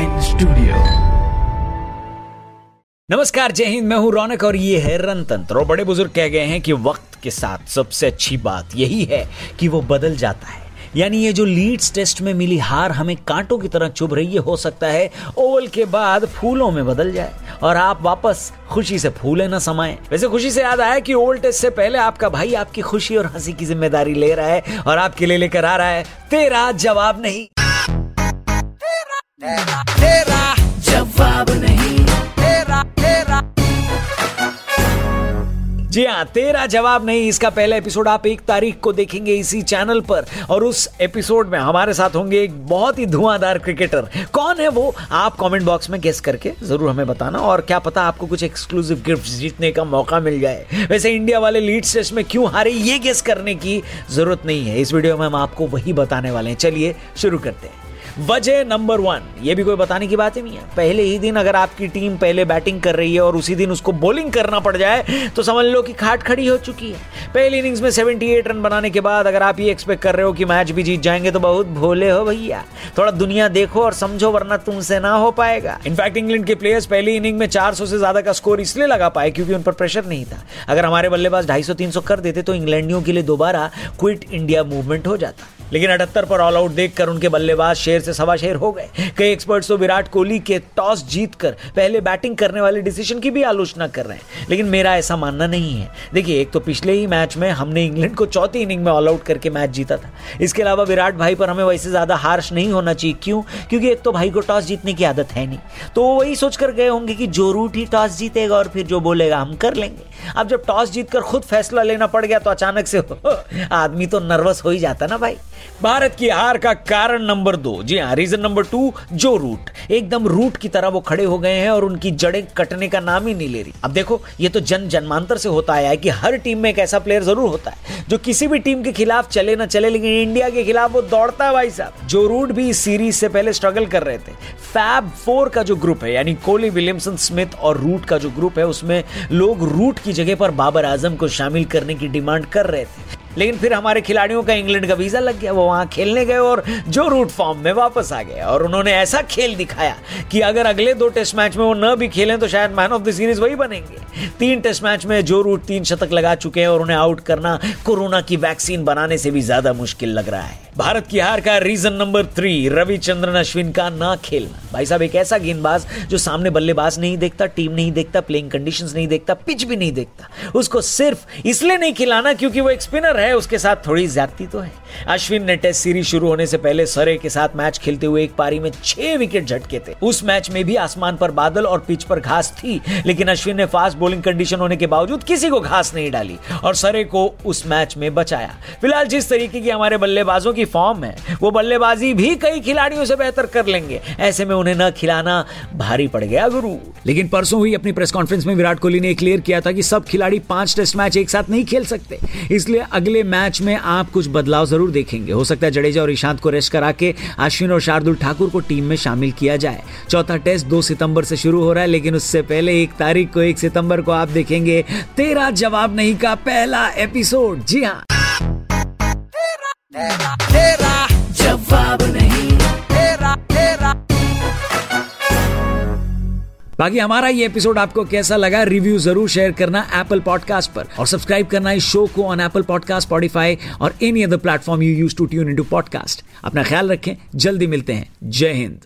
Nine studio नमस्कार, जय हिंद, मैं हूँ रौनक और ये है रणतंत्र। और बड़े बुज़ुर्ग कह गए हैं कि वक्त के साथ सबसे अच्छी बात यही है कि वो बदल जाता है। यानी ये जो लीड्स टेस्ट में मिली हार हमें कांटों की तरह चुभ रही है, हो सकता है ओवल के बाद फूलों में बदल जाए और आप वापस खुशी से फूले न समाए। वैसे खुशी से याद आया कि ओवल टेस्ट से पहले आपका भाई आपकी खुशी और हँसी की ज़िम्मेदारी ले रहा है और आपके लिए लेकर आ रहा है। तेरा जवाब नहीं। तेरा तेरा जवाब नहीं। जी हाँ तेरा जवाब नहीं, इसका पहला एपिसोड आप एक तारीख को देखेंगे इसी चैनल पर। और उस एपिसोड में हमारे साथ होंगे एक बहुत ही धुआंधार क्रिकेटर कौन है वो? आप कमेंट बॉक्स में गेस करके ज़रूर हमें बताना। और क्या पता आपको कुछ एक्सक्लूसिव गिफ्ट जीतने का मौका मिल जाए। वैसे इंडिया वाले लीड टेस्ट में क्यों हारे, ये गेस करने की ज़रूरत नहीं है। इस वीडियो में हम आपको वही बताने वाले हैं। चलिए, शुरू करते हैं। वजह नंबर वन, ये भी कोई बताने की बात ही नहीं है। पहले ही दिन अगर आपकी टीम पहले बैटिंग कर रही है और उसी दिन उसको बॉलिंग करना पड़ जाए तो समझ लो कि खाट खड़ी हो चुकी है। पहली इनिंग्स में 78 रन बनाने के बाद अगर आप ये एक्सपेक्ट कर रहे हो कि मैच भी जीत जाएँगे तो बहुत भोले हो भैया। थोड़ा दुनिया देखो और समझो, वरना तुमसे ना हो पाएगा। इनफैक्ट इंग्लैंड के प्लेयर्स पहली इनिंग में 400 से ज़्यादा का स्कोर इसलिए लगा पाए क्योंकि उन पर प्रेशर नहीं था। अगर हमारे बल्लेबाज 250 300 कर देते तो इंग्लैंडियों के लिए दोबारा क्विट इंडिया मूवमेंट हो जाता। लेकिन अठहत्तर पर ऑल आउट देखकर उनके बल्लेबाज शेर से सवा शेर हो गए। कई एक्सपर्ट्स तो विराट कोहली के टॉस जीतकर पहले बैटिंग करने वाले डिसीज़न की भी आलोचना कर रहे हैं। लेकिन मेरा ऐसा मानना नहीं है। देखिए, एक तो पिछले ही मैच में हमने इंग्लैंड को चौथी इनिंग में ऑल आउट करके मैच जीता था। इसके अलावा विराट भाई पर हमें वैसे ज़्यादा हार्श नहीं होना चाहिए। क्यों? क्योंकि एक तो भाई को टॉस जीतने की आदत है नहीं। तो वो वही सोचकर गए होंगे कि जो रूट ही टॉस जीतेगा और फिर जो बोलेगा हम कर लेंगे। अब जब टॉस जीतकर खुद फैसला लेना पड़ गया तो अचानक से आदमी तो नर्वस हो ही जाता ना भाई। भारत की हार का कारण नंबर दो। जी हाँ reason number two Joe Root एकदम रूट की तरह वो खड़े हो गए हैं और उनकी जड़ें कटने का नाम ही नहीं ले रही। अब देखो, ये तो जन जन्मांतर से होता आया है कि हर टीम में एक ऐसा प्लेयर ज़रूर होता है, जो किसी भी टीम के खिलाफ चले ना चले, लेकिन इंडिया के खिलाफ वो दौड़ता है भाई साहब। जो रूट भी इस सीरीज़ से पहले स्ट्रगल कर रहे थे फैब फोर का जो ग्रुप है, यानी कोहली विलियमसन स्मिथ और रूट का जो ग्रुप है, उसमें लोग रूट की जगह पर बाबर आज़म को शामिल करने की डिमांड कर रहे थे। लेकिन फिर हमारे खिलाड़ियों का इंग्लैंड का वीज़ा लग गया, वो वहाँ खेलने गए और जो रूट फॉर्म में वापस आ गए और उन्होंने ऐसा खेल दिखाया कि अगर अगले दो टेस्ट मैच में वो न भी खेलें तो शायद मैन ऑफ़ द सीरीज़ वही बनेंगे। तीन टेस्ट मैच में जो रूट तीन शतक लगा चुके हैं और उन्हें आउट करना कोरोना की वैक्सीन बनाने से भी ज़्यादा मुश्किल लग रहा है। भारत की हार का reason number three Ravichandran Ashwin का ना खेलना। भाई साहब, एक ऐसा गेंदबाज जो सामने बल्लेबाज नहीं देखता टीम नहीं देखता प्लेइंग कंडीशन नहीं देखता पिच भी नहीं देखता। उसको सिर्फ़ इसलिए नहीं खिलाना क्योंकि वो एक स्पिनर है, उसके साथ थोड़ी ज्यादती तो है। अश्विन ने टेस्ट सीरीज़ शुरू होने से पहले सरे के साथ मैच खेलते हुए एक पारी में छह विकेट झटके थे। उस मैच में भी आसमान पर बादल और पिच पर घास थी, लेकिन अश्विन ने फास्ट बॉलिंग कंडीशन होने के बावजूद किसी को घास नहीं डाली और सरे को उस मैच में बचाया। फ़िलहाल जिस तरीके की हमारे बल्लेबाजों की फॉर्म है, वो बल्लेबाजी भी कई खिलाड़ियों से बेहतर कर लेंगे। ऐसे में उन्हें न खिलाना भारी पड़ गया गुरु। लेकिन परसों हुई अपनी प्रेस कॉन्फ्रेंस में विराट कोहली ने क्लियर किया था कि सब खिलाड़ी पाँच टेस्ट मैच एक साथ नहीं खेल सकते। इसलिए अगले मैच में आप कुछ बदलाव ज़रूर देखेंगे। हो सकता है जडेजा और ईशांत को रेस्ट करा के अश्विन और शार्दुल ठाकुर को टीम में शामिल किया जाए। चौथा टेस्ट दो सितंबर से शुरू हो रहा है, लेकिन उससे पहले एक तारीख को, एक सितंबर को आप देखेंगे तेरा जवाब नहीं का पहला एपिसोड जी हाँ। तेरा तेरा जवाब बाकी हमारा ये एपिसोड आपको कैसा लगा रिव्यू ज़रूर शेयर करना एप्पल पॉडकास्ट पर और सब्सक्राइब करना इस शो को ऑन एप्पल पॉडकास्ट स्पॉटिफाई और any other platform you use to tune into podcast अपना ख्याल रखें, जल्दी मिलते हैं। जय हिंद।